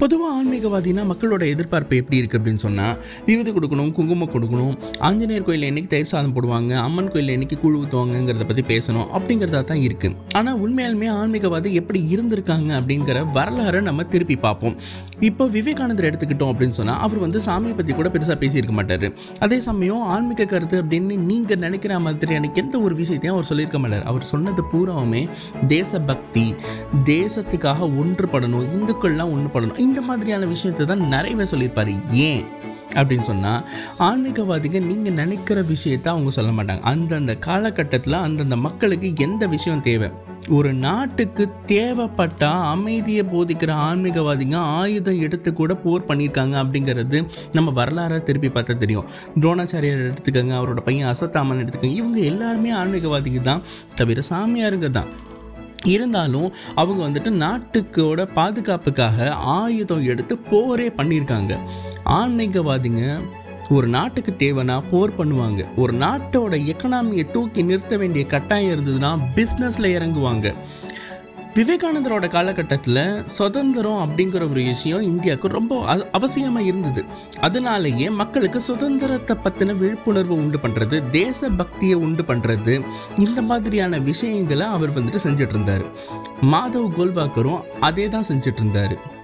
பொதுவாக ஆன்மீகவாதினா மக்களோட எதிர்பார்ப்பு எப்படி இருக்குது அப்படின்னு சொன்னால் விபத்து கொடுக்கணும் குங்குமம் கொடுக்கணும் ஆஞ்சநேயர் கோயிலில் என்னைக்கு தயிர் சாதம் போடுவாங்க அம்மன் கோயிலில் என்னைக்கு கூழ் ஊற்றுவாங்கங்கிறத பற்றி பேசணும் அப்படிங்கிறதா தான் இருக்குது ஆனால் உண்மையாலுமே ஆன்மீகவாதி எப்படி இருந்திருக்காங்க அப்படிங்கிற வரலாறை நம்ம திருப்பி பார்ப்போம். இப்போ விவேகானந்தர் எடுத்துக்கிட்டோம் அப்படின்னு சொன்னால் அவர் வந்து சாமியை பற்றி கூட பெருசாக பேசியிருக்க மாட்டார். அதே சமயம் ஆன்மீக கருத்து அப்படின்னு நீங்கள் நினைக்கிற மாதிரியான எந்த ஒரு விஷயத்தையும் அவர் சொல்லியிருக்க மாட்டார். அவர் சொன்னது பூராவுமே தேசபக்தி தேசத்துக்காக ஒன்றுபடணும் இந்துக்கள்லாம் ஒன்றுபடணும் இந்த மாதிரியான விஷயத்தை தான் நிறையவே சொல்லியிருப்பார். ஏன்? அப்படின்னு சொன்னால் ஆன்மீகவாதிங்க நீங்கள் நினைக்கிற விஷயத்த அவங்க சொல்ல மாட்டாங்க. அந்தந்த காலகட்டத்தில் அந்தந்த மக்களுக்கு எந்த விஷயம் தேவை? ஒரு நாட்டுக்கு தேவைப்பட்ட அமைதியை போதிக்கிற ஆன்மீகவாதிங்க ஆயுதம் எடுத்து கூட போர் பண்ணியிருக்காங்க அப்படிங்கிறது நம்ம வரலாறை திருப்பி பார்த்தா தெரியும். துரோணாச்சாரியர் எடுத்துக்கோங்க அவரோட பையன் அசத்தாமன் எடுத்துக்கோங்க இவங்க எல்லாருமே ஆன்மீகவாதிங்க தான் தவிர சாமியாருங்க தான். இருந்தாலும் அவங்க வந்துட்டு நாட்டுக்கோட பாதுகாப்புக்காக ஆயுதம் எடுத்து போரே பண்ணியிருக்காங்க. ஆன்மீகவாதிங்க ஒரு நாட்டுக்கு தேவைன்னா போர் பண்ணுவாங்க. ஒரு நாட்டோட எக்கனாமியை தூக்கி நிறுத்த வேண்டிய கட்டாயம் இருந்ததுன்னா பிஸ்னஸில் இறங்குவாங்க. விவேகானந்தரோட காலகட்டத்தில் சுதந்திரம் அப்படிங்கிற ஒரு விஷயம் இந்தியாவுக்கு ரொம்ப அவசியமாக இருந்தது. அதனாலேயே மக்களுக்கு சுதந்திரத்தை பற்றின விழிப்புணர்வு உண்டு பண்ணுறது தேசபக்தியை உண்டு பண்ணுறது இந்த மாதிரியான விஷயங்களை அவர் வந்துட்டு செஞ்சுட்டு இருந்தார். மாதவ் கோல்வாக்கரும் அதே தான் செஞ்சுட்டு இருந்தார்.